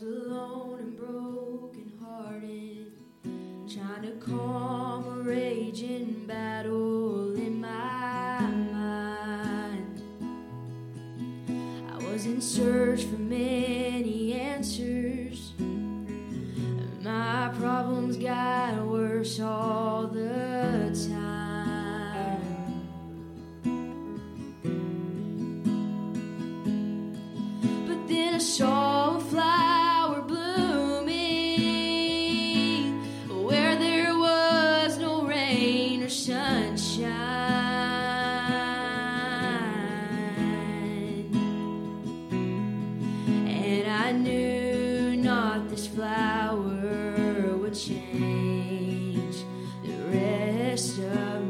was alone and broken hearted, trying to calm a raging battle in my mind. I was in search for many answers. My problems got worse all the time. But sunshine. And I knew not this flower would change the rest of